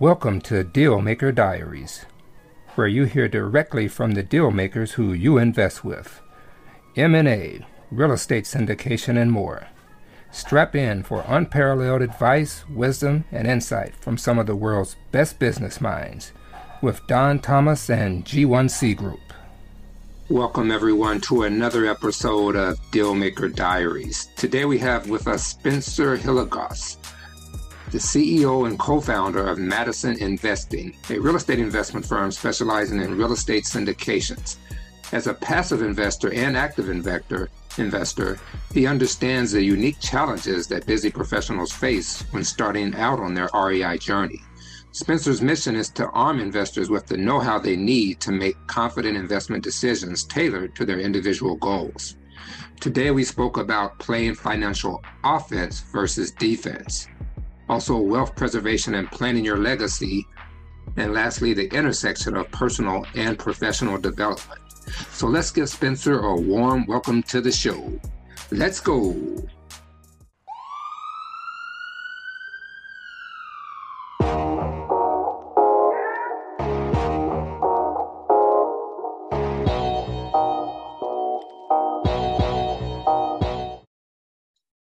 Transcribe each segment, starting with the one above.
Welcome to Dealmaker Diaries, where you hear directly from the deal makers who you invest with. M&A, real estate syndication, and more. Strap in for unparalleled advice, wisdom, and insight from some of the world's best business minds with Don Thomas and G1C Group. Welcome, everyone, to another episode of Dealmaker Diaries. Today we have with us Spencer Hilligoss the CEO and co founder of Madison Investing, a real estate investment firm specializing in real estate syndications. As a passive investor and active investor, investor, he understands the unique challenges that busy professionals face when starting out on their REI journey. Spencer's mission is to arm investors with the know how they need to make confident investment decisions tailored to their individual goals. Today, we spoke about playing financial offense versus defense also wealth preservation and planning your legacy, and lastly, the intersection of personal and professional development. So let's give Spencer a warm welcome to the show. Let's go.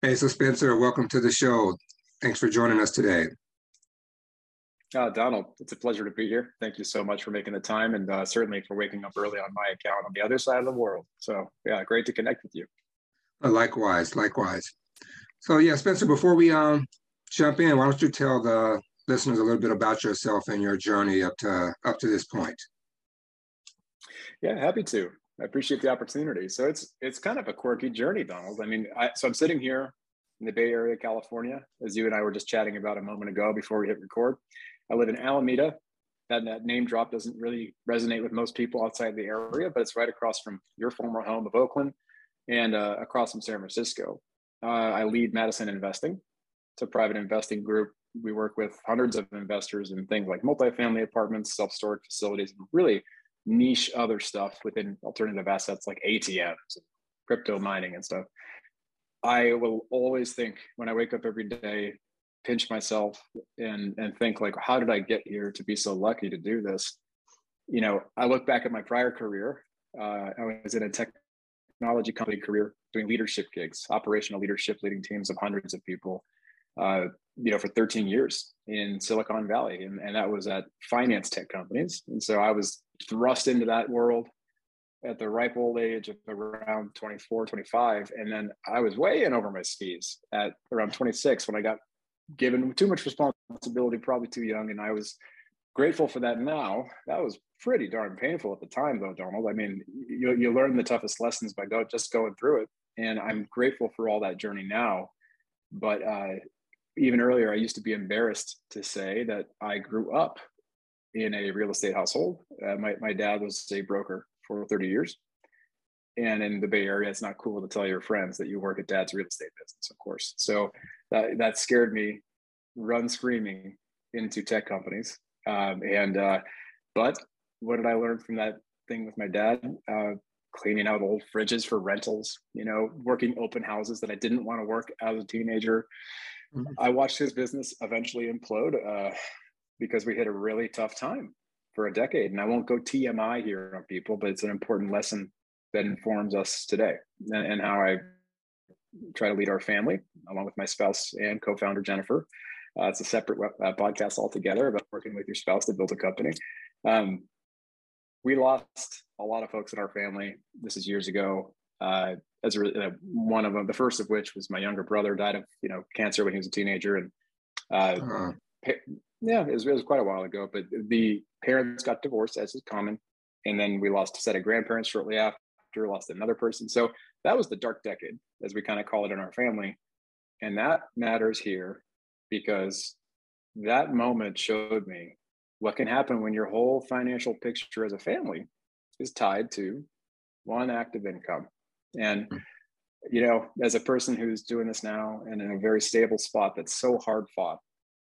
Hey, so Spencer, welcome to the show. Thanks for joining us today. Uh, Donald, it's a pleasure to be here. Thank you so much for making the time and uh, certainly for waking up early on my account on the other side of the world. So, yeah, great to connect with you. Uh, likewise, likewise. So, yeah, Spencer, before we um, jump in, why don't you tell the listeners a little bit about yourself and your journey up to up to this point? Yeah, happy to. I appreciate the opportunity. So it's it's kind of a quirky journey, Donald. I mean, I, so I'm sitting here in the Bay Area, California, as you and I were just chatting about a moment ago before we hit record. I live in Alameda. That, that name drop doesn't really resonate with most people outside the area, but it's right across from your former home of Oakland and uh, across from San Francisco. Uh, I lead Madison Investing. It's a private investing group. We work with hundreds of investors in things like multifamily apartments, self storage facilities, really niche other stuff within alternative assets like ATMs, crypto mining, and stuff. I will always think when I wake up every day, pinch myself and and think like, how did I get here to be so lucky to do this? You know, I look back at my prior career. Uh, I was in a technology company career doing leadership gigs, operational leadership, leading teams of hundreds of people. Uh, you know, for 13 years in Silicon Valley, and, and that was at finance tech companies. And so I was thrust into that world at the ripe old age of around 24, 25. And then I was way in over my skis at around 26 when I got given too much responsibility, probably too young. And I was grateful for that now. That was pretty darn painful at the time, though, Donald. I mean, you, you learn the toughest lessons by go, just going through it. And I'm grateful for all that journey now. But uh, even earlier, I used to be embarrassed to say that I grew up in a real estate household. Uh, my, my dad was a broker for 30 years. And in the Bay Area, it's not cool to tell your friends that you work at dad's real estate business, of course. So that, that scared me, run screaming into tech companies. Um, and, uh, but what did I learn from that thing with my dad? Uh, cleaning out old fridges for rentals, you know, working open houses that I didn't want to work as a teenager. Mm-hmm. I watched his business eventually implode uh, because we hit a really tough time for a decade. And I won't go TMI here on people, but it's an important lesson that informs us today and, and how I try to lead our family along with my spouse and co-founder Jennifer. Uh, it's a separate uh, podcast altogether about working with your spouse to build a company. Um, we lost a lot of folks in our family. This is years ago. Uh, as a, uh, one of them, the first of which was my younger brother died of you know cancer when he was a teenager, and uh, uh-huh. Yeah, it was, it was quite a while ago. But the parents got divorced, as is common. And then we lost a set of grandparents shortly after, lost another person. So that was the dark decade, as we kind of call it in our family. And that matters here because that moment showed me what can happen when your whole financial picture as a family is tied to one active income. And, hmm. you know, as a person who's doing this now and in a very stable spot that's so hard fought,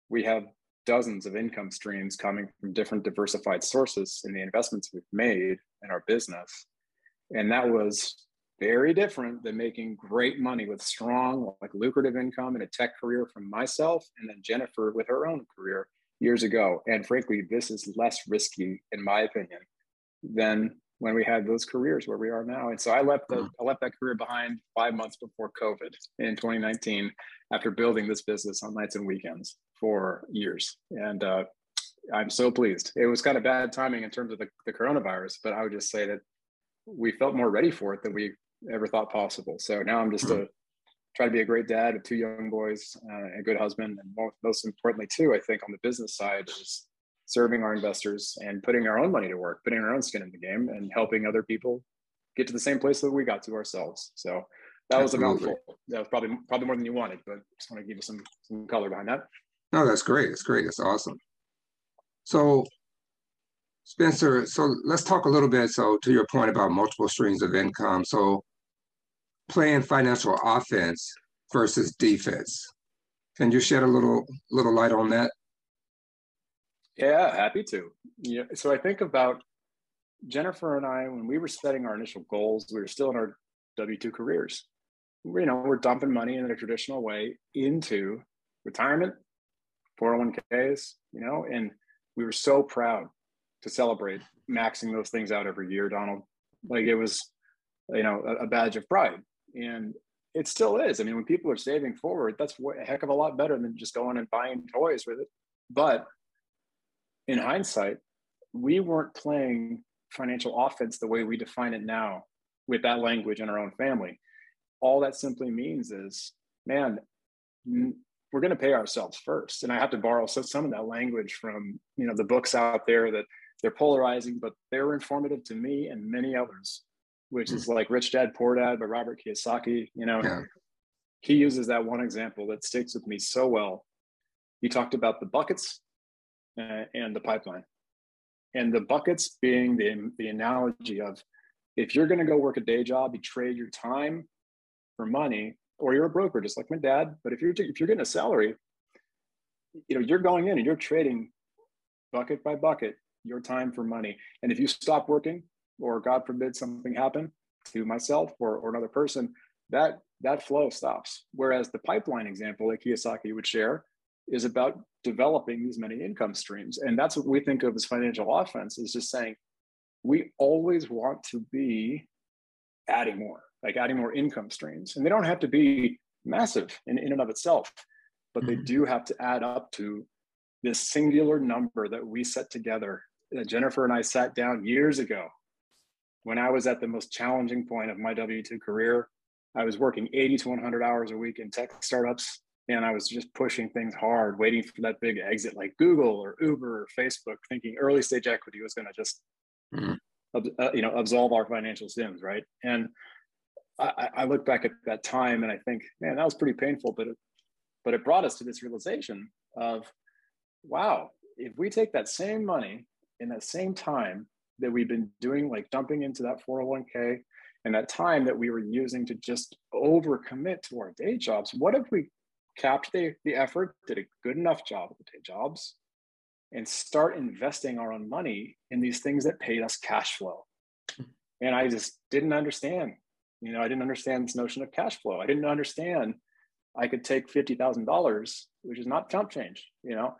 we have dozens of income streams coming from different diversified sources in the investments we've made in our business. And that was very different than making great money with strong, like lucrative income in a tech career from myself, and then Jennifer with her own career years ago. And frankly, this is less risky, in my opinion, than when we had those careers where we are now. And so I left the, I left that career behind five months before COVID in 2019 after building this business on nights and weekends for years. And uh, I'm so pleased. It was kind of bad timing in terms of the, the coronavirus, but I would just say that we felt more ready for it than we ever thought possible. So now I'm just mm-hmm. a try to be a great dad with two young boys, uh, a good husband, and most, most importantly, too, I think on the business side is serving our investors and putting our own money to work, putting our own skin in the game, and helping other people get to the same place that we got to ourselves. So that was Absolutely. a mouthful. That was probably probably more than you wanted, but just want to give you some some color behind that. No, that's great. That's great. That's awesome. So Spencer, so let's talk a little bit. So to your point about multiple streams of income. So playing financial offense versus defense. Can you shed a little little light on that? Yeah, happy to. Yeah, so I think about Jennifer and I when we were setting our initial goals. We were still in our W two careers. You know, we're dumping money in a traditional way into retirement, 401ks. You know, and we were so proud to celebrate maxing those things out every year, Donald. Like it was, you know, a, a badge of pride and it still is. I mean, when people are saving forward, that's a heck of a lot better than just going and buying toys with it. But in hindsight, we weren't playing financial offense the way we define it now with that language in our own family. All that simply means is, man, we're going to pay ourselves first. And I have to borrow some of that language from you know the books out there that they're polarizing, but they were informative to me and many others which is hmm. like Rich Dad Poor Dad by Robert Kiyosaki. You know, yeah. he uses that one example that sticks with me so well. He talked about the buckets uh, and the pipeline, and the buckets being the the analogy of if you're going to go work a day job, you trade your time for money, or you're a broker, just like my dad. But if you're if you're getting a salary, you know you're going in and you're trading bucket by bucket your time for money. And if you stop working, or God forbid something happen to myself or, or another person, that that flow stops. Whereas the pipeline example that Kiyosaki would share is about developing these many income streams. And that's what we think of as financial offense is just saying we always want to be adding more, like adding more income streams. And they don't have to be massive in, in and of itself, but mm-hmm. they do have to add up to this singular number that we set together. That Jennifer and I sat down years ago when I was at the most challenging point of my W 2 career, I was working 80 to 100 hours a week in tech startups. And I was just pushing things hard, waiting for that big exit like Google or Uber or Facebook, thinking early stage equity was going to just, mm. uh, you know, absolve our financial sins, right? And I, I, look back at that time and I think, man, that was pretty painful, but it, but it brought us to this realization of, wow, if we take that same money in that same time that we've been doing, like dumping into that 401k and that time that we were using to just overcommit to our day jobs, what if we capped the, the effort, did a good enough job at the day jobs, and start investing our own money in these things that paid us cash flow? Hmm. And I just didn't understand. You know, I didn't understand this notion of cash flow. I didn't understand I could take $50,000, which is not chump change, you know,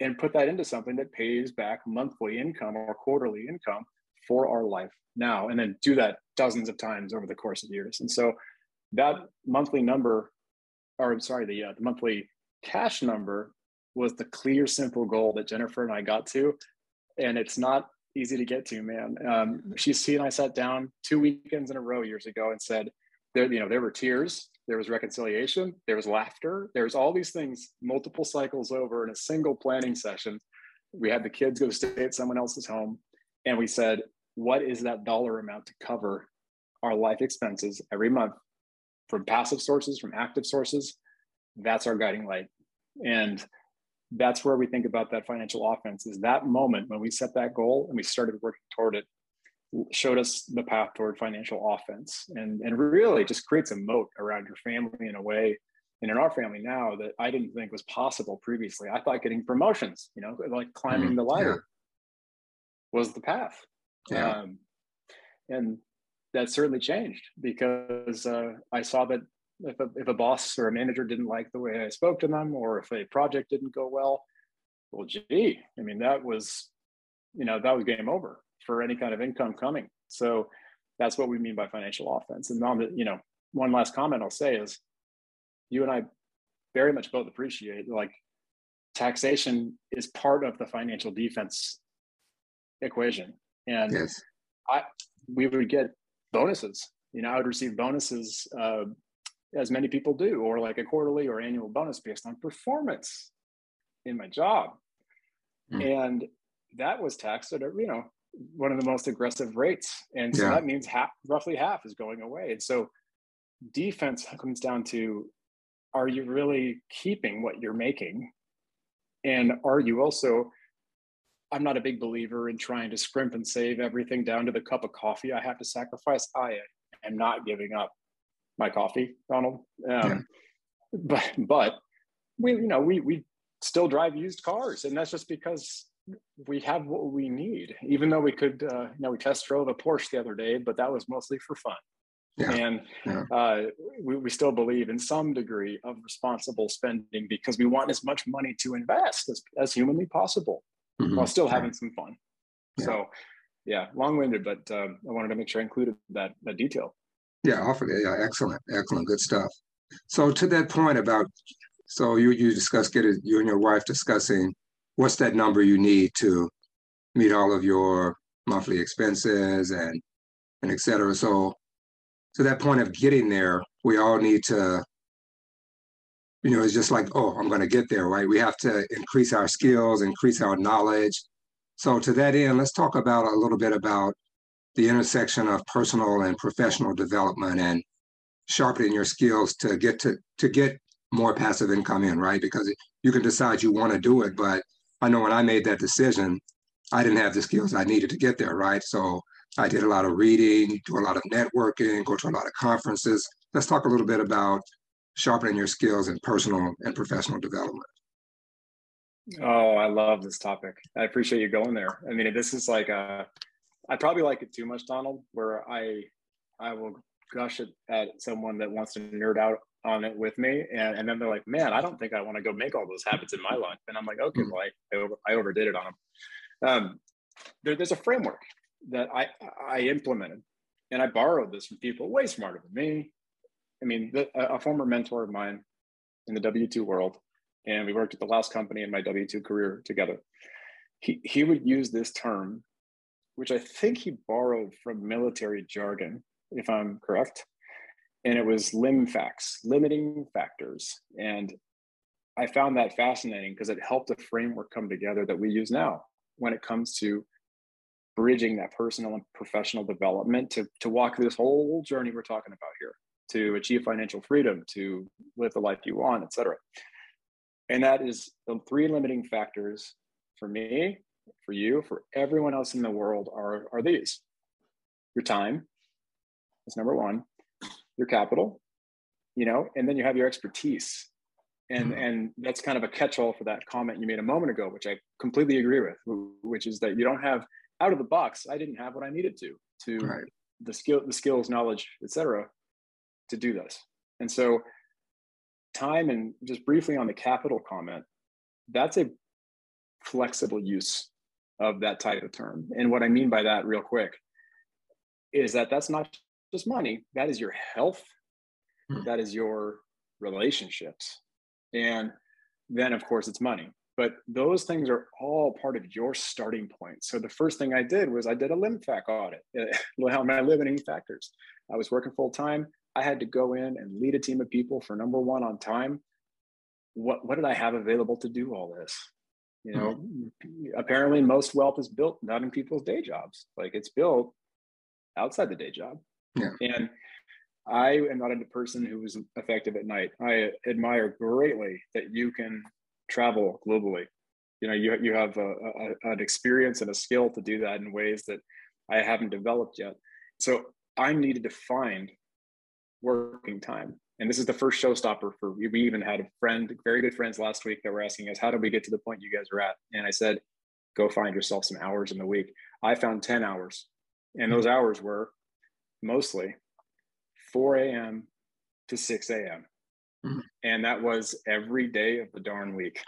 and put that into something that pays back monthly income or quarterly income for our life now and then do that dozens of times over the course of years and so that monthly number or i'm sorry the, uh, the monthly cash number was the clear simple goal that jennifer and i got to and it's not easy to get to man um, she, she and i sat down two weekends in a row years ago and said there you know there were tears there was reconciliation, there was laughter, there's all these things multiple cycles over in a single planning session. We had the kids go stay at someone else's home, and we said, what is that dollar amount to cover our life expenses every month from passive sources, from active sources? That's our guiding light. And that's where we think about that financial offense is that moment when we set that goal and we started working toward it showed us the path toward financial offense and, and really just creates a moat around your family in a way and in our family now that I didn't think was possible previously. I thought getting promotions, you know, like climbing mm, the ladder yeah. was the path. Yeah. Um, and that certainly changed because uh, I saw that if a, if a boss or a manager didn't like the way I spoke to them, or if a project didn't go well, well, gee, I mean, that was, you know, that was game over for any kind of income coming. So that's what we mean by financial offense. And the, you know, one last comment I'll say is you and I very much both appreciate like taxation is part of the financial defense equation. And yes. I we would get bonuses. You know, I would receive bonuses uh, as many people do, or like a quarterly or annual bonus based on performance in my job. Mm. And that was taxed at you know one of the most aggressive rates, and so yeah. that means half, roughly half, is going away. And so defense comes down to: Are you really keeping what you're making, and are you also I'm not a big believer in trying to scrimp and save everything down to the cup of coffee I have to sacrifice. I am not giving up my coffee, Donald. Um, yeah. But but we you know we we still drive used cars, and that's just because we have what we need. Even though we could, uh, you know, we test drove a Porsche the other day, but that was mostly for fun. Yeah. And yeah. Uh, we, we still believe in some degree of responsible spending because we want as much money to invest as, as humanly possible mm-hmm. while still having some fun. Yeah. So, yeah, long-winded, but um, I wanted to make sure I included that that detail. Yeah, awfully, yeah, excellent, excellent, good stuff. So to that point about, so you you discussed getting you and your wife discussing what's that number you need to meet all of your monthly expenses and and et cetera. So to that point of getting there, we all need to you know, it's just like, oh, I'm going to get there, right? We have to increase our skills, increase our knowledge. So, to that end, let's talk about a little bit about the intersection of personal and professional development and sharpening your skills to get to to get more passive income in, right? Because you can decide you want to do it, but I know when I made that decision, I didn't have the skills I needed to get there, right? So I did a lot of reading, do a lot of networking, go to a lot of conferences. Let's talk a little bit about sharpening your skills in personal and professional development? Oh, I love this topic. I appreciate you going there. I mean, this is like a, I probably like it too much, Donald, where I, I will gush it at someone that wants to nerd out on it with me. And, and then they're like, man, I don't think I want to go make all those habits in my life. And I'm like, okay, mm-hmm. well, I, I, over, I, overdid it on them. Um, there, there's a framework that I, I implemented and I borrowed this from people way smarter than me, I mean, the, a former mentor of mine in the W 2 world, and we worked at the last company in my W 2 career together. He, he would use this term, which I think he borrowed from military jargon, if I'm correct. And it was lim facts, limiting factors. And I found that fascinating because it helped a framework come together that we use now when it comes to bridging that personal and professional development to, to walk this whole journey we're talking about here to achieve financial freedom, to live the life you want, etc. And that is the three limiting factors for me, for you, for everyone else in the world are, are these. Your time is number one, your capital, you know, and then you have your expertise. And, mm-hmm. and that's kind of a catch-all for that comment you made a moment ago, which I completely agree with, which is that you don't have out of the box, I didn't have what I needed to, to right. the skill, the skills, knowledge, etc to do this. And so, time and just briefly on the capital comment, that's a flexible use of that type of term. And what I mean by that, real quick, is that that's not just money, that is your health, hmm. that is your relationships. And then, of course, it's money. But those things are all part of your starting point. So the first thing I did was I did a limb LIMFAC audit, how my limiting factors. I was working full time. I had to go in and lead a team of people for number one on time. What what did I have available to do all this? You know, mm-hmm. apparently most wealth is built not in people's day jobs. Like it's built outside the day job. Yeah. And I am not a person who is effective at night. I admire greatly that you can travel globally. You know, you you have a, a, an experience and a skill to do that in ways that I haven't developed yet. So I needed to find working time. And this is the first showstopper for we even had a friend, very good friends last week that were asking us, how do we get to the point you guys are at? And I said, go find yourself some hours in the week. I found 10 hours. And those hours were mostly 4 a.m. to 6 a.m. Mm-hmm. And that was every day of the darn week.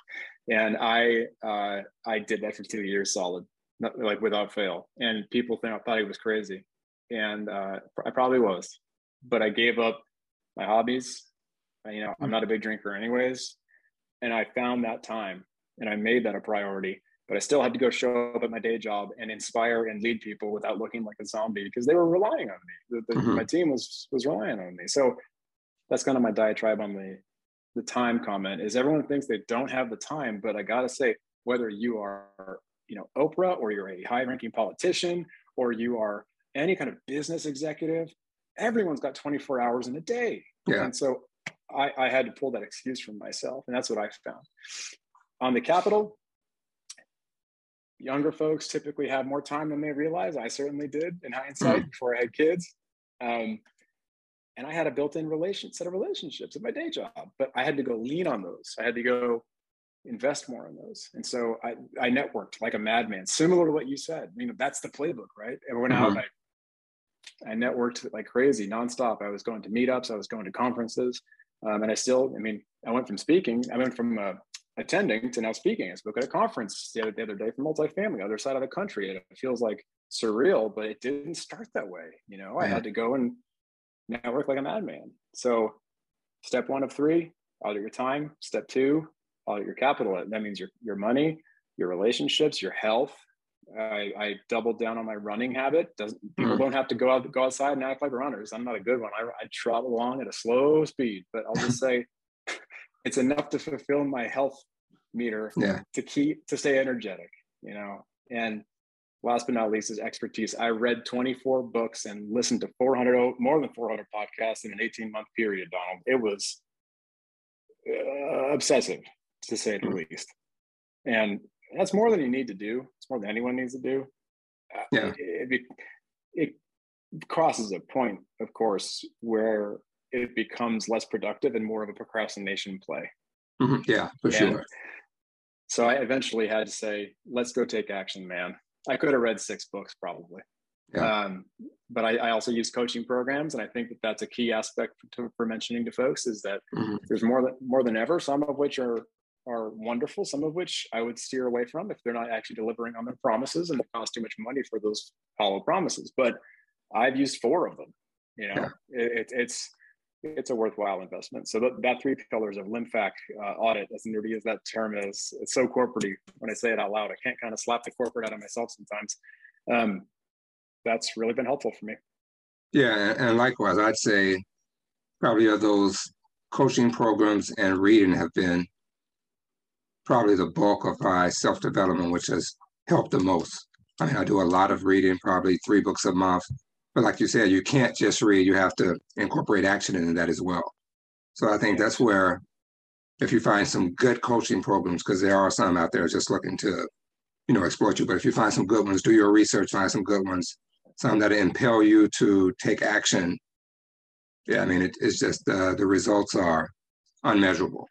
And I uh, I did that for two years solid, not, like without fail. And people I thought he was crazy, and uh, I probably was, but I gave up my hobbies. You know, I'm not a big drinker anyways, and I found that time and I made that a priority. But I still had to go show up at my day job and inspire and lead people without looking like a zombie because they were relying on me. The, the, mm-hmm. My team was was relying on me. So that's kind of my diatribe on the the time comment. Is everyone thinks they don't have the time, but I gotta say, whether you are you know Oprah or you're a high ranking politician or you are any kind of business executive, everyone's got 24 hours in a day. Yeah. And so I, I had to pull that excuse from myself, and that's what I found. On the capital, younger folks typically have more time than they realize. I certainly did in hindsight mm. before I had kids. Um, and I had a built-in relation set of relationships at my day job, but I had to go lean on those. I had to go invest more in those. And so I, I networked like a madman, similar to what you said. You know, that's the playbook, right? Everyone mm-hmm. out, I, I networked like crazy nonstop. I was going to meetups, I was going to conferences. Um, and I still, I mean, I went from speaking, I went from uh, attending to now speaking. I spoke at a conference the other, the other day for multifamily, other side of the country. It feels like surreal, but it didn't start that way. You know, I had to go and network like a madman. So, step one of three, audit your time. Step two, audit your capital. That means your your money, your relationships, your health. I, I doubled down on my running habit. Doesn't people mm-hmm. don't have to go out go outside and act like runners. I'm not a good one. I, I trot along at a slow speed, but I'll just say it's enough to fulfill my health meter yeah. to keep to stay energetic. You know, and last but not least is expertise. I read 24 books and listened to 400 more than 400 podcasts in an 18 month period. Donald, it was uh, obsessive to say the mm-hmm. least, and that's more than you need to do. It's more than anyone needs to do. Uh, yeah, it, it, it crosses a point, of course, where it becomes less productive and more of a procrastination play. Mm-hmm. Yeah, for and sure. So I eventually had to say, let's go take action, man. I could have read six books probably. Yeah. Um, but I, I, also use coaching programs, and I think that that's a key aspect to, for mentioning to folks is that mm-hmm. there's more than more than ever. Some of which are are wonderful, some of which I would steer away from if they're not actually delivering on their promises and it costs too much money for those hollow promises. But I've used four of them. You know, yeah. it, it's it's a worthwhile investment. So that, that three pillars of LIMFAC uh, audit, as nerdy as that term is, it's so corporate when I say it out loud. I can't kind of slap the corporate out of myself sometimes. Um, that's really been helpful for me. Yeah, and likewise, I'd say probably of those coaching programs and reading have been probably the bulk of my self development, which has helped the most. I mean, I do a lot of reading, probably three books a month, but like you said, you can't just read, you have to incorporate action into that as well. So I think that's where, if you find some good coaching programs, because there are some out there just looking to, you know, exploit you. But if you find some good ones, do your research, find some good ones, some that impel you to take action. Yeah, I mean, it, it's just uh, the results are unmeasurable.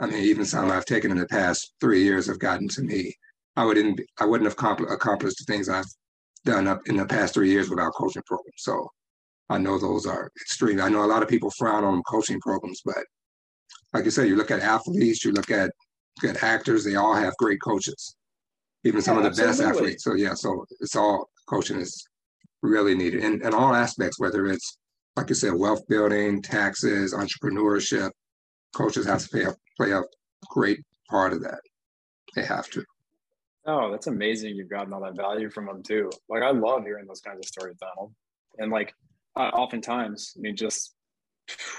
I mean, even some I've taken in the past three years have gotten to me. I wouldn't, I wouldn't have accomplished the things I've done up in the past three years without coaching programs. So I know those are extreme. I know a lot of people frown on coaching programs, but like you said, you look at athletes, you look at good actors, they all have great coaches, even some yeah, of the absolutely. best athletes. So yeah, so it's all coaching is really needed in, in all aspects, whether it's like you said, wealth building, taxes, entrepreneurship, coaches have to play a, play a great part of that. They have to. Oh, that's amazing. You've gotten all that value from them too. Like I love hearing those kinds of stories, Donald. And like uh, oftentimes, I mean, just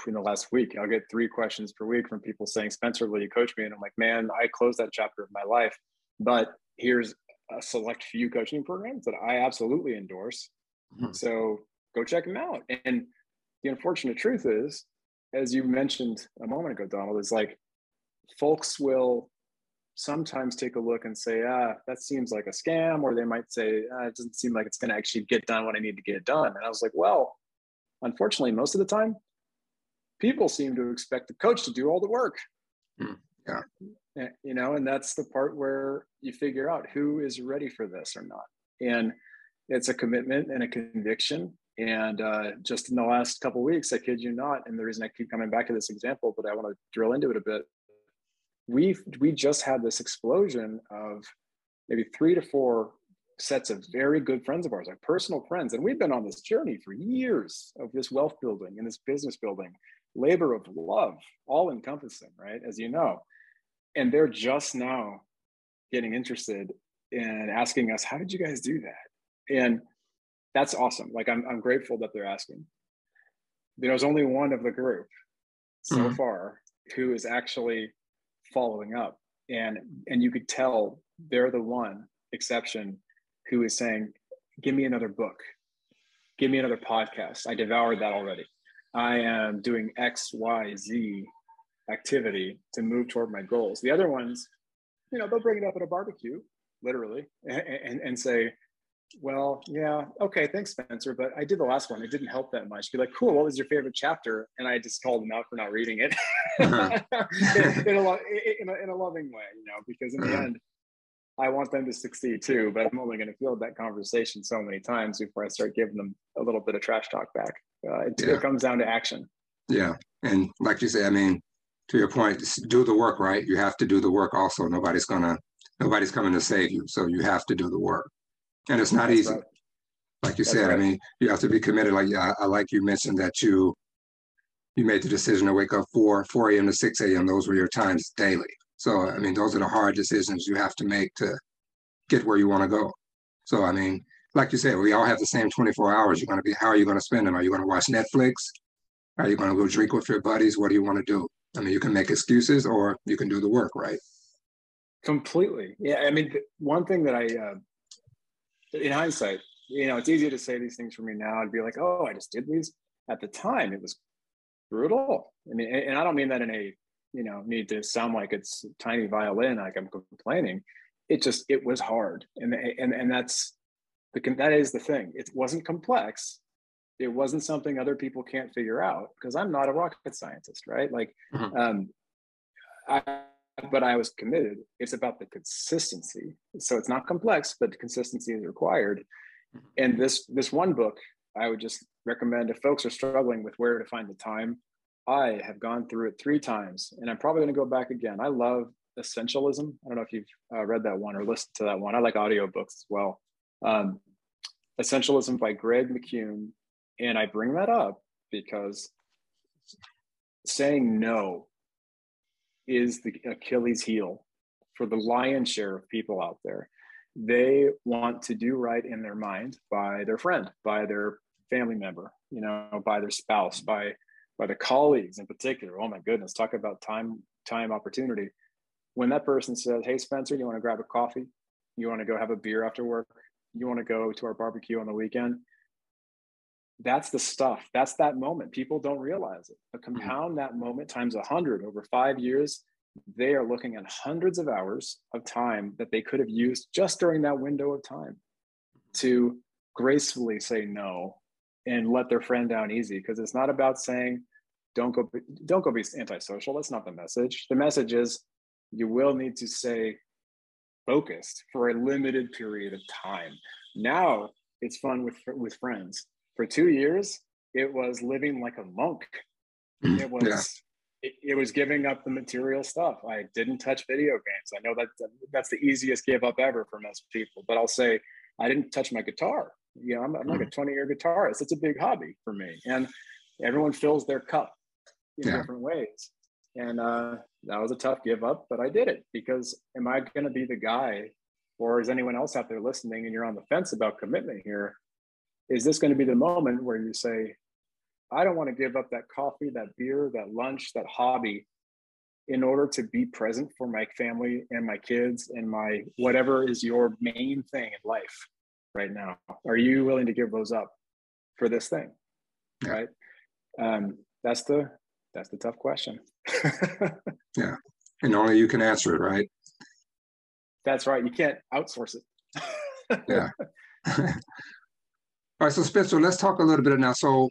in the last week, I'll get three questions per week from people saying, Spencer, will you coach me? And I'm like, man, I closed that chapter of my life, but here's a select few coaching programs that I absolutely endorse. Mm-hmm. So go check them out. And the unfortunate truth is, as you mentioned a moment ago, Donald, is like folks will sometimes take a look and say, ah, that seems like a scam, or they might say, ah, it doesn't seem like it's going to actually get done what I need to get done. And I was like, well, unfortunately, most of the time, people seem to expect the coach to do all the work. Mm, yeah. Eh, you know, and that's the part where you figure out who is ready for this or not. And it's a commitment and a conviction. And uh, just in the last couple weeks, I kid you not, and the reason I keep coming back to this example, but I want to drill into it a bit, we we just had this explosion of maybe three to four sets of very good friends of ours, like personal friends, and we've been on this journey for years of this wealth building and this business building, labor of love, all encompassing, right? As you know, and they're just now getting interested in asking us, "How did you guys do that?" And that's awesome. Like I'm I'm grateful that they're asking. There's only one of the group so mm-hmm. far who is actually following up and and you could tell they're the one exception who is saying give me another book give me another podcast i devoured that already i am doing x y z activity to move toward my goals the other ones you know they'll bring it up at a barbecue literally and, and, and say well, yeah, okay, thanks, Spencer. But I did the last one. It didn't help that much. Be like, cool. What was your favorite chapter? And I just called them out for not reading it uh-huh. in, in, a, in, a, in, a, loving way, you know, because in the uh-huh. end, I want them to succeed too. But I'm only going to field that conversation so many times before I start giving them a little bit of trash talk back. Uh, it, yeah. it comes down to action. Yeah, and like you say, I mean, to your point, do the work, right? You have to do the work. Also, nobody's gonna, nobody's coming to save you, so you have to do the work and it's not That's easy. Right. Like you That's said, right. I mean, you have to be committed. Like I, I like you mentioned that you you made the decision to wake up 4 4 a.m. to 6 a.m. Those were your times daily. So I mean, those are the hard decisions you have to make to get where you want to go. So I mean, like you said, we all have the same 24 hours. You're going to be. How are you going to spend them? Are you going to watch Netflix? Are you going to go drink with your buddies? What do you want to do? I mean, you can make excuses or you can do the work, right? Completely. Yeah. I mean, one thing that I uh, in hindsight, you know, it's easy to say these things for me now and be like, oh, I just did these. At the time, it was brutal. I mean, and I don't mean that in a, you know, need to sound like it's tiny violin, like I'm complaining. It just, it was hard. And, and, and that's, the, that is the thing. It wasn't complex. It wasn't something other people can't figure out because I'm not a rocket scientist, right? Like, mm-hmm. um, I, but I was committed. It's about the consistency. So it's not complex, but consistency is required. Mm-hmm. And this this one book, I would just recommend if folks are struggling with where to find the time. I have gone through it three times, and I'm probably going to go back again. I love Essentialism. I don't know if you've uh, read that one or listened to that one. I like audiobooks as well. Um, Essentialism by Greg McKeown. And I bring that up because saying no is the Achilles heel for the lion's share of people out there. They want to do right in their mind by their friend, by their family member, you know, by their spouse, by by the colleagues in particular. Oh my goodness, talk about time time opportunity. When that person says, "Hey Spencer, you want to grab a coffee? You want to go have a beer after work? You want to go to our barbecue on the weekend?" That's the stuff. That's that moment. People don't realize it. But mm-hmm. compound that moment times 100 over five years they are looking at hundreds of hours of time that they could have used just during that window of time to gracefully say no and let their friend down easy. Because it's not about saying don't go don't go be antisocial. That's not the message. The message is you will need to stay focused for a limited period of time. Now it's fun with with friends for two years, it was living like a monk. Mm, it was yeah. it, it, was giving up the material stuff. I didn't touch video games. I know that that's the easiest give up ever for most people. But I'll say I didn't touch my guitar. You know, I'm, I'm like a mm. 20 year guitarist. It's a big hobby for me, and everyone fills their cup in yeah. different ways. And uh, that was a tough give up, but I did it because am I going to be the guy, or is anyone else out there listening and you're on the fence about commitment here? Is this going to be the moment where you say, I don't want to give up that coffee, that beer, that lunch, that hobby in order to be present for my family and my kids and my whatever is your main thing in life right now? Are you willing to give those up for this thing? Right. Um, that's the that's the tough question. yeah. And only you can answer it, right? That's right. You can't outsource it. yeah. All right, so Spencer, let's talk a little bit now. So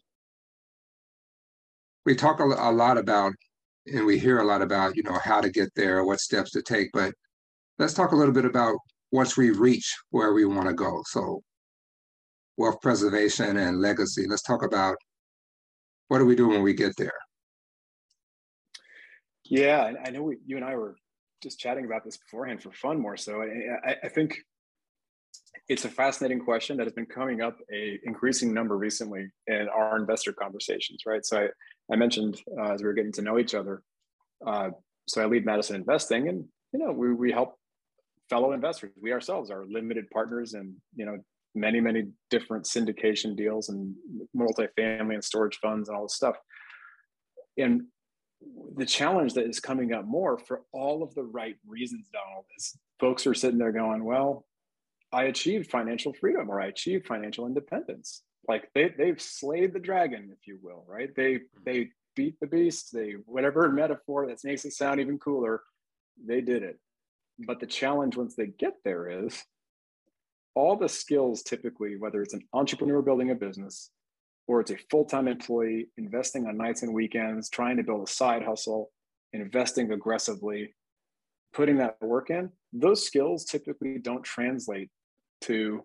we talk a, a lot about, and we hear a lot about, you know, how to get there, what steps to take, but let's talk a little bit about once we reach where we want to go. So wealth preservation and legacy. Let's talk about what do we do when we get there? Yeah, I know we, you and I were just chatting about this beforehand for fun more so. I, I, I think it's a fascinating question that has been coming up a increasing number recently in our investor conversations, right? So I, I mentioned uh, as we were getting to know each other, uh, so I lead Madison Investing, and you know we we help fellow investors. We ourselves are limited partners and you know many many different syndication deals and multifamily and storage funds and all this stuff. And the challenge that is coming up more for all of the right reasons, Donald, is folks are sitting there going, well, I achieved financial freedom or I achieved financial independence. Like they they've slayed the dragon, if you will, right? They hmm. they beat the beast, they whatever metaphor that makes it sound even cooler, they did it. But the challenge once they get there is all the skills typically, whether it's an entrepreneur building a business or it's a full-time employee investing on nights and weekends, trying to build a side hustle, investing aggressively, putting that work in, those skills typically don't translate to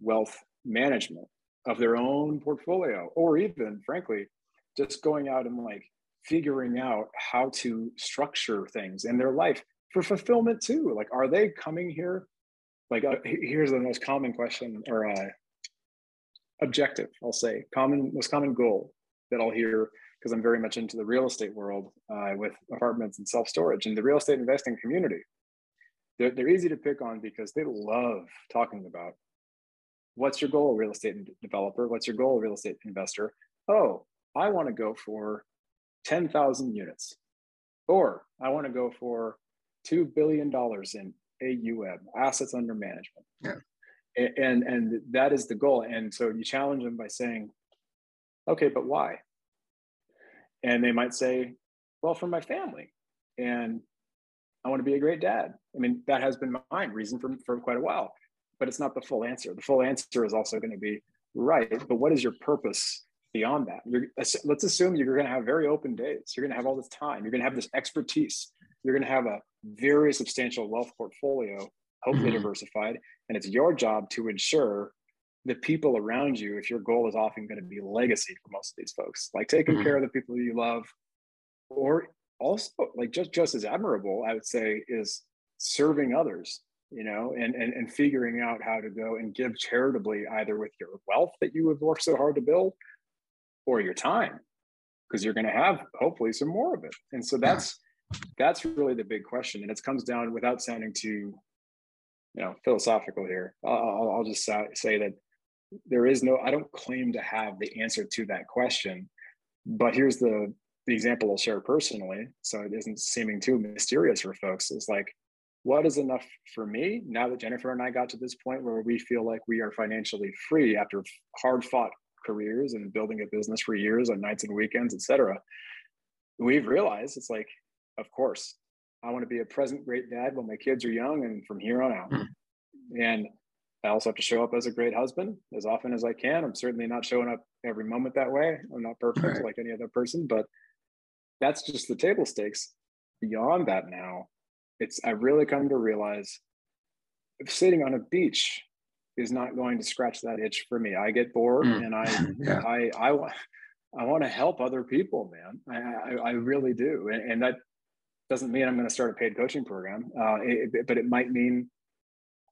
wealth management of their own portfolio, or even, frankly, just going out and like figuring out how to structure things in their life for fulfillment too. Like, are they coming here? Like, uh, here's the most common question or uh, objective, I'll say, common, most common goal that I'll hear because I'm very much into the real estate world uh, with apartments and self storage and the real estate investing community they're, they're easy to pick on because they love talking about what's your goal, real estate developer? What's your goal, real estate investor? Oh, I want to go for 10,000 units, or I want to go for $2 billion in AUM, assets under management. Yeah. And, and that is the goal. And so you challenge them by saying, okay, but why? And they might say, well, for my family. And I want to be a great dad. I mean, that has been my reason for, for quite a while, but it's not the full answer. The full answer is also going to be right, but what is your purpose beyond that? You're, let's assume you're going to have very open days. You're going to have all this time. You're going to have this expertise. You're going to have a very substantial wealth portfolio, hopefully mm-hmm. diversified, and it's your job to ensure the people around you, if your goal is often going to be legacy for most of these folks, like taking mm-hmm. care of the people you love, or also like just just as admirable i would say is serving others you know and, and and figuring out how to go and give charitably either with your wealth that you have worked so hard to build or your time because you're going to have hopefully some more of it and so that's yeah. that's really the big question and it comes down without sounding too you know philosophical here i'll, I'll just say that there is no i don't claim to have the answer to that question but here's the the example I'll share personally, so it isn't seeming too mysterious for folks, is like, what is enough for me now that Jennifer and I got to this point where we feel like we are financially free after hard fought careers and building a business for years on nights and weekends, et cetera. We've realized it's like, of course, I want to be a present great dad when my kids are young and from here on out. Mm-hmm. And I also have to show up as a great husband as often as I can. I'm certainly not showing up every moment that way. I'm not perfect right. like any other person, but that's just the table stakes. Beyond that, now, it's I've really come to realize sitting on a beach is not going to scratch that itch for me. I get bored, mm. and I, yeah. I, I, I, I want to help other people, man. I, I, I really do, and, and, that doesn't mean I'm going to start a paid coaching program, uh, it, but it might mean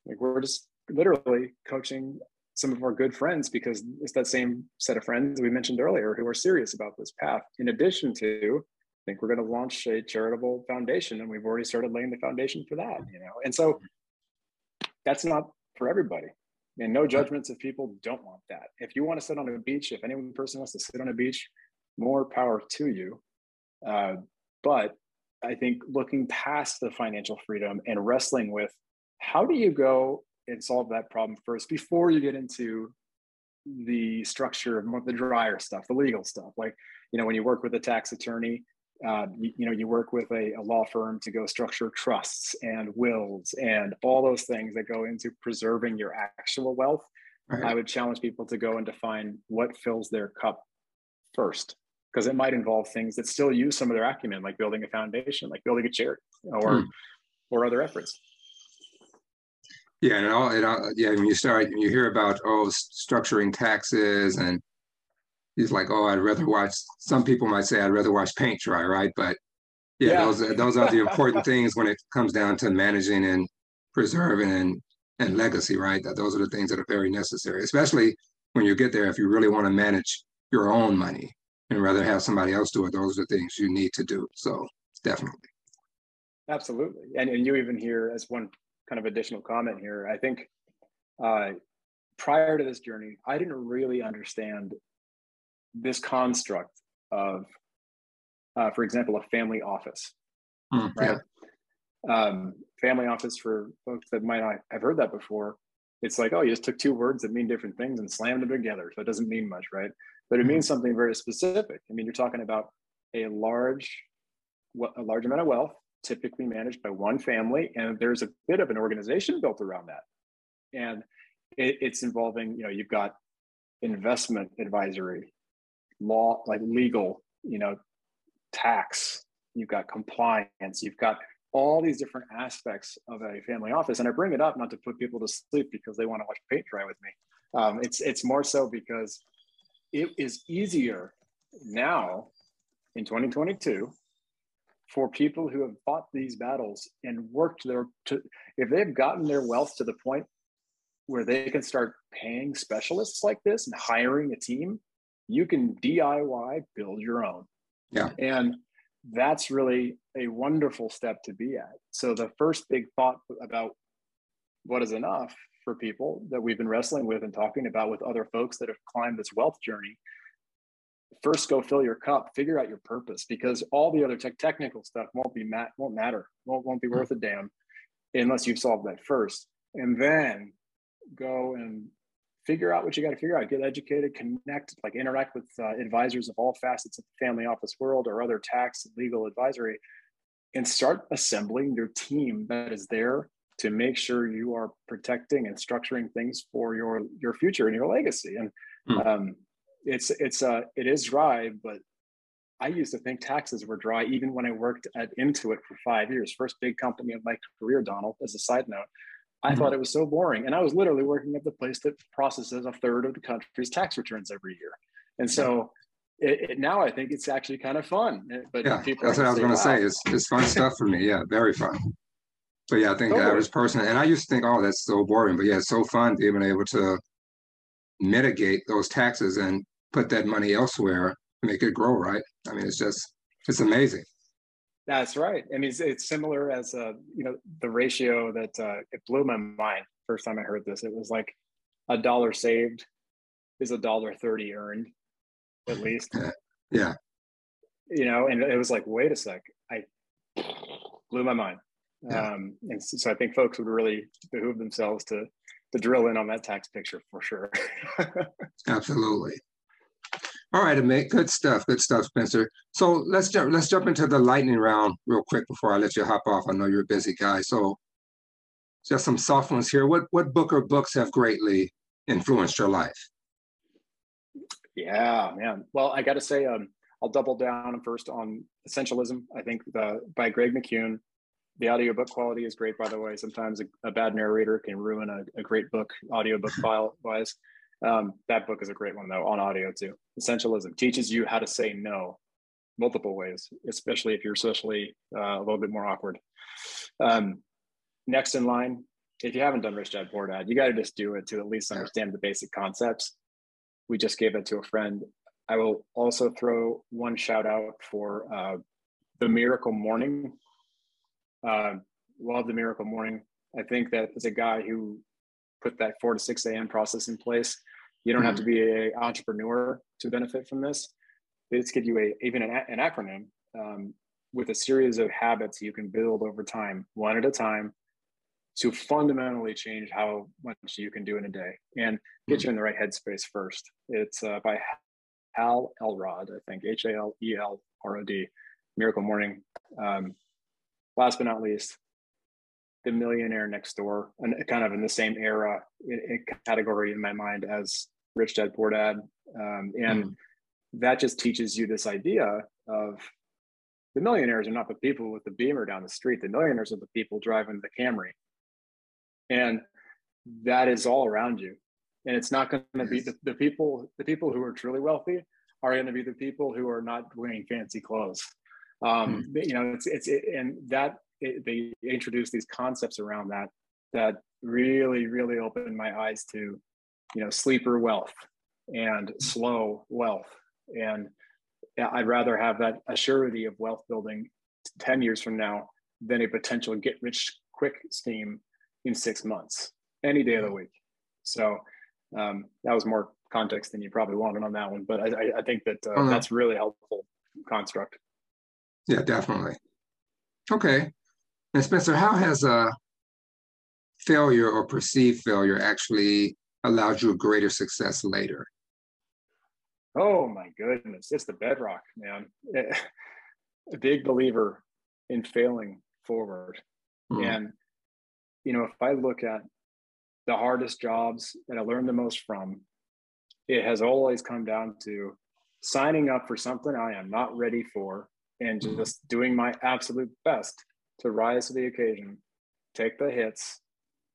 like we're just literally coaching some of our good friends because it's that same set of friends we mentioned earlier who are serious about this path. In addition to think we're going to launch a charitable foundation and we've already started laying the foundation for that you know? And so that's not for everybody. And no judgments if people don't want that. If you want to sit on a beach if any person wants to sit on a beach more power to you. Uh, but i think looking past the financial freedom and wrestling with how do you go and solve that problem first before you get into the structure of the drier stuff the legal stuff? Like you know when you work with a tax attorney uh, you, you, know you work with a, a, law firm to go structure trusts and wills and all those things that go into preserving your actual wealth right. i would challenge people to go and define what fills their cup first because it might involve things that still use some of their acumen like building a foundation like building a charity or hmm. or other efforts yeah and all, it all yeah when you start you hear about oh structuring taxes and he's like, oh, I'd rather watch. Some people might say I'd rather watch paint dry, right? But yeah, yeah. those those are the important things when it comes down to managing and preserving and and legacy, right? That those are the things that are very necessary, especially when you get there. If you really want to manage your own money and rather have somebody else do it, those are the things you need to do. So definitely. Absolutely, and and you even hear as one kind of additional comment here. I think uh, prior to this journey, I didn't really understand this construct of, uh, for example, a family office, mm, right? Yeah. Um, family office for folks that might not have heard that before. It's like, oh, you just took two words that mean different things and slammed them together. So it doesn't mean much, right? But it mm-hmm. means something very specific. I mean, you're talking about a large, a large amount of wealth, typically managed by one family, and there's a bit of an organization built around that. And it, it's involving, you know, you've got investment advisory, law, like legal, you know, tax, you've got compliance, you've got all these different aspects of a family office. And I bring it up not to put people to sleep because they want to watch paint dry with me. Um, it's it's more so because it is easier now in 2022 for people who have fought these battles and worked their to if they've gotten their wealth to the point where they can start paying specialists like this and hiring a team, you can DIY build your own. Yeah. And that's really a wonderful step to be at. So the first big thought about what is enough for people that we've been wrestling with and talking about with other folks that have climbed this wealth journey first go fill your cup figure out your purpose because all the other tech technical stuff won't be mat won't matter won't, won't be worth a damn unless you've solved that first and then go and figure out what you got to figure out get educated connect like interact with uh, advisors of all facets of the family office world or other tax and legal advisory and start assembling your team that is there to make sure you are protecting and structuring things for your your future and your legacy. And mm. um, it's it's uh it is dry but i used to think taxes were dry even when i worked at intuit for five years. First big company of my career donald as a side note I mm-hmm. thought it was so boring. And I was literally working at the place that processes a third of the country's tax returns every year. And so it, it, now I think it's actually kind of fun. Eh, but yeah, that's what I was going to say. It's, it's fun stuff for me. Yeah, very fun. But yeah, I think totally. the average person, and I used to think, oh, that's so boring. But yeah, it's so fun being able to mitigate those taxes and put that money elsewhere, make it grow, right? I mean, it's just, it's amazing. That's right. I mean, it's, it's similar as uh, you know the ratio that uh, it blew my mind first time I heard this. It was like a dollar saved is a dollar thirty earned, at least. Yeah. You know, and it was like, wait a sec, I blew my mind. Yeah. Um, and so I think folks would really behoove themselves to to drill in on that tax picture for sure. Absolutely. All right, Amit, good stuff, good stuff, Spencer. So let's jump let's jump into the lightning round real quick before I let you hop off. I know you're a busy guy, so just some soft ones here. What what book or books have greatly influenced your life? Yeah, man. Well, I got to say, um, I'll double down first on Essentialism. I think the by Greg McKeown. The audiobook quality is great, by the way. Sometimes a, a bad narrator can ruin a, a great book, audiobook file wise. Um, that book is a great one though on audio too. Essentialism teaches you how to say no multiple ways, especially if you're socially uh, a little bit more awkward. Um, next in line, if you haven't done Rich Dad Poor Dad, you got to just do it to at least understand the basic concepts. We just gave it to a friend. I will also throw one shout out for uh, the Miracle Morning. Uh, love the Miracle Morning. I think that as a guy who put that 4 to 6 a.m. process in place, you don't mm-hmm. have to be an entrepreneur to benefit from this. It's give you a even an, an acronym um, with a series of habits you can build over time, one at a time, to fundamentally change how much you can do in a day and get mm-hmm. you in the right headspace first. It's uh, by Hal Elrod, I think H A L E L R O D, Miracle Morning. Um, last but not least, the millionaire next door and kind of in the same era category in my mind as rich dad poor dad. Um, and mm. that just teaches you this idea of the millionaires are not the people with the beamer down the street. The millionaires are the people driving the camry. And that is all around you. And it's not going to be the, the people the people who are truly wealthy are going to be the people who are not wearing fancy clothes. Um, mm. You know, it's it's it, and that it, they introduced these concepts around that that really really opened my eyes to you know sleeper wealth and slow wealth. And i'd rather have that assurity of wealth building 10 years from now than a potential get rich quick scheme in six months any day of the week. So um, that was more context than you probably wanted on that one but i, I think that uh, that's really helpful construct. Yeah definitely. Okay. And spencer how has uh, failure or perceived failure actually allowed you a greater success later Oh my goodness, it's the bedrock, man. a big believer in failing forward. Mm. And, you know, if I look at the hardest jobs that I learned the most from, it has always come down to signing up for something I am not ready for and mm. just doing my absolute best to rise to the occasion, take the hits,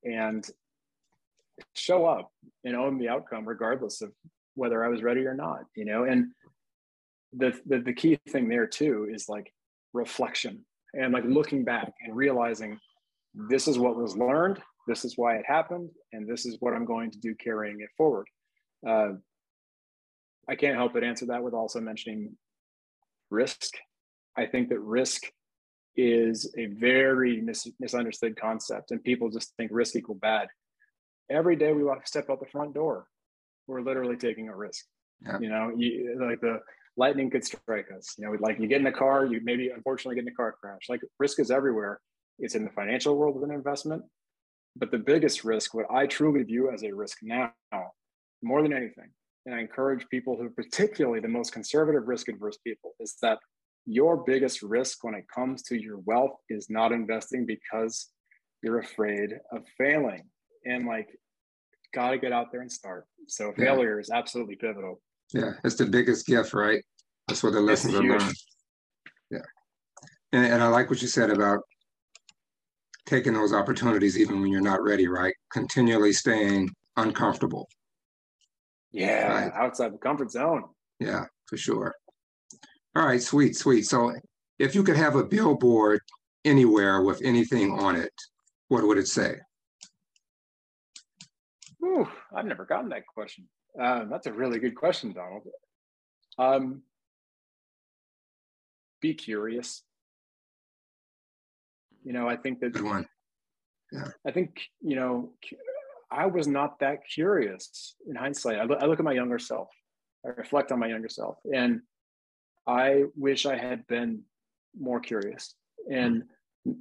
and show up and own the outcome regardless of whether I was ready or not, you know, and the, the, the key thing there too is like reflection and like looking back and realizing this is what was learned, this is why it happened, and this is what I'm going to do carrying it forward. Uh, I can't help but answer that with also mentioning risk. I think that risk is a very mis- misunderstood concept, and people just think risk equal bad. Every day we walk step out the front door, we're literally taking a risk. Yeah. You know, you, like the lightning could strike us. You know, like you get in a car, you maybe unfortunately get in a car crash. Like risk is everywhere. It's in the financial world of an investment. But the biggest risk, what I truly view as a risk now, more than anything, and I encourage people who, particularly the most conservative risk adverse people, is that your biggest risk when it comes to your wealth is not investing because you're afraid of failing. And like got to get out there and start. So failure is absolutely pivotal. Yeah, it's the biggest gift, right? That's what the lessons are learned. Yeah, and, and I like what you said about taking those opportunities even when you're not ready, right? Continually staying uncomfortable. Yeah, right? outside the comfort zone. Yeah, for sure. All right, sweet, sweet. So if you could have a billboard anywhere with anything on it, what would it say? Ooh, I've never gotten that question. Uh, that's a really good question, Donald. Um, be curious. You know, I think that. Good one. Yeah. I think you know, I was not that curious in hindsight. I look, I look at my younger self. I reflect on my younger self, and I wish I had been more curious. And mm-hmm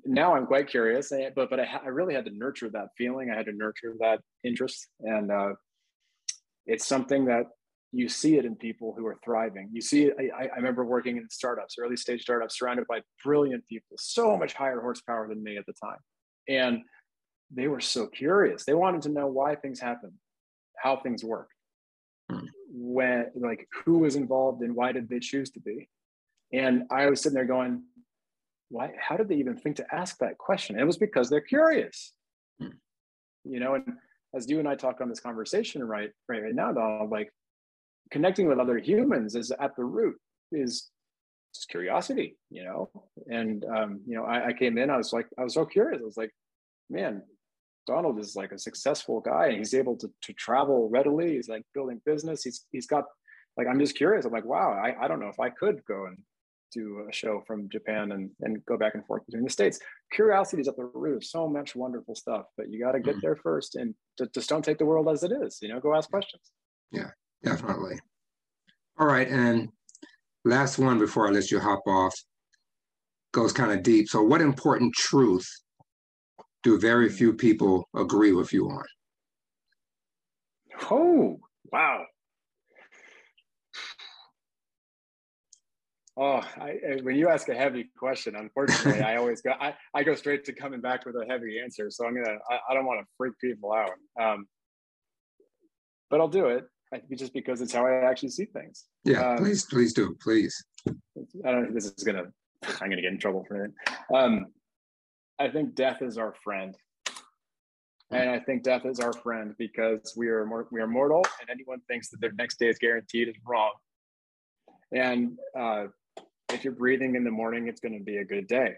now I'm quite curious, eh, but but I, I, really had to nurture that feeling. I had to nurture that interest, and uh, it's something that you see it in people who are thriving. You see, I, I remember working in startups, early stage startups, surrounded by brilliant people, so much higher horsepower than me at the time, and they were so curious. They wanted to know why things happen, how things work, hmm. when like who was involved and why did they choose to be. And I was sitting there going, why how did they even think to ask that question? It was because they're curious. Hmm. you know and as you and i talk on this conversation right right, right now Donald, like connecting with other humans is at the root is just curiosity you know? And um, you know I, I came in i was like i was so curious. I was like man donald is like a successful guy. And he's able to, to travel readily. He's like building business. He's he's got like i'm just curious. I'm like wow I, I don't know if i could go and do a show from Japan and, and go back and forth between the states. Curiosity is at the root of so much wonderful stuff, but you got to get mm. there first and just don't take the world as it is. You know, go ask questions. Yeah, definitely. All right, and last one before I let you hop off goes kind of deep. So, what important truth do very few people agree with you on? Oh, wow. Oh, I, when you ask a heavy question, unfortunately, I always go. I, I go straight to coming back with a heavy answer. So I'm gonna. I, I don't want to freak people out, um, but I'll do it. I think just because it's how I actually see things. Yeah, um, please, please do, please. I don't know if this is gonna. I'm gonna get in trouble for it. Um, I think death is our friend, and I think death is our friend because we are more, we are mortal, and anyone thinks that their next day is guaranteed is wrong. And uh, if you're breathing in the morning, it's going to be a good day.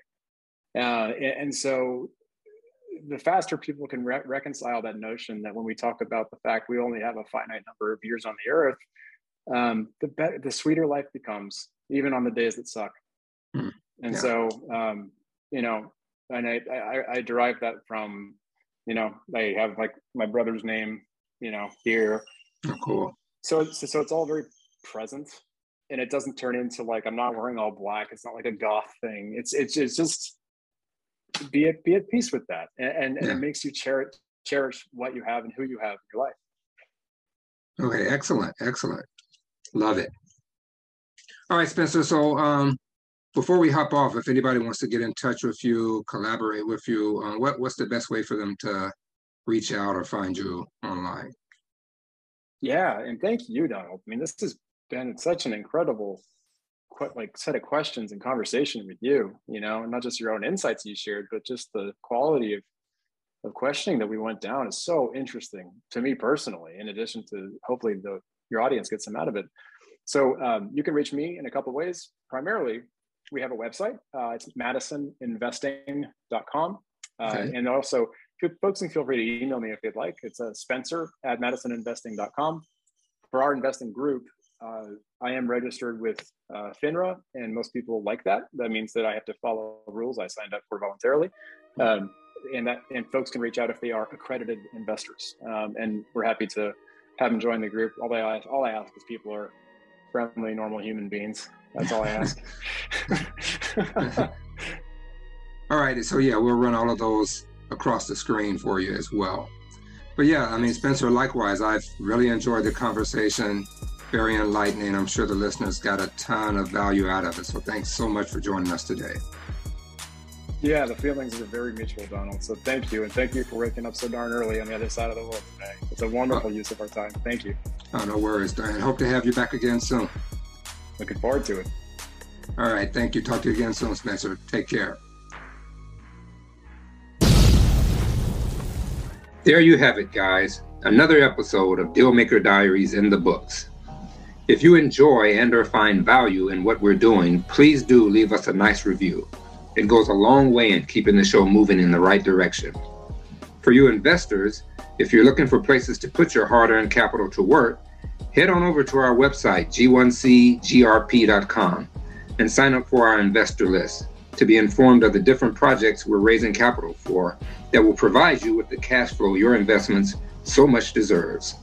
Uh, and, so the faster people can re- reconcile that notion that when we talk about the fact we only have a finite number of years on the earth, um, the better, the sweeter life becomes, even on the days that suck. Hmm. And yeah. so, um, you know, and I, I, I derive that from, you know, I have like my brother's name, you know, here. Oh, cool. So, so, so it's all very present and it doesn't turn into like, I'm not wearing all black. It's not like a goth thing. It's, it's, it's just be at, be at peace with that. And, and, yeah. and it makes you cherish, cherish what you have and who you have in your life. Okay. Excellent. Excellent. Love it. All right, Spencer. So, um, before we hop off, if anybody wants to get in touch with you, collaborate with you, uh, what what's the best way for them to reach out or find you online? Yeah, and thank you, Donald. I mean, this has been such an incredible like set of questions and conversation with you. You know, not just your own insights you shared, but just the quality of of questioning that we went down is so interesting to me personally. In addition to hopefully the your audience gets some out of it. So um, you can reach me in a couple of ways. Primarily, we have a website. Uh, it's madisoninvesting.com. Uh, okay. And also, folks can feel free to email me if they'd like. It's uh, spencer at madisoninvesting.com. For our investing group, uh, I am registered with uh, FINRA, and most people like that. That means that I have to follow rules I signed up for voluntarily. Um, and that and folks can reach out if they are accredited investors. Um, and we're happy to have them join the group. All I ask, all I ask is people are friendly, normal human beings. That's all I ask. all right. So yeah, we'll run all of those across the screen for you as well. But yeah, I mean, Spencer, likewise, I've really enjoyed the conversation. Very enlightening. I'm sure the listeners got a ton of value out of it. So thanks so much for joining us today. Yeah, the feelings are very mutual, Donald. So thank you. And thank you for waking up so darn early on the other side of the world today. It's a wonderful oh. use of our time. Thank you. Oh, no worries, Dan. Hope to have you back again soon. Looking forward to it. All right. Thank you. Talk to you again soon, Spencer. Take care. There you have it, guys. Another episode of Dealmaker Diaries in the books. If you enjoy and or find value in what we're doing, please do leave us a nice review. It goes a long way in keeping the show moving in the right direction. For you investors, if you're looking for places to put your hard-earned capital to work, head on over to our website, g1cgrp.com, and sign up for our investor list to be informed of the different projects we're raising capital for that will provide you with the cash flow your investments so much deserves.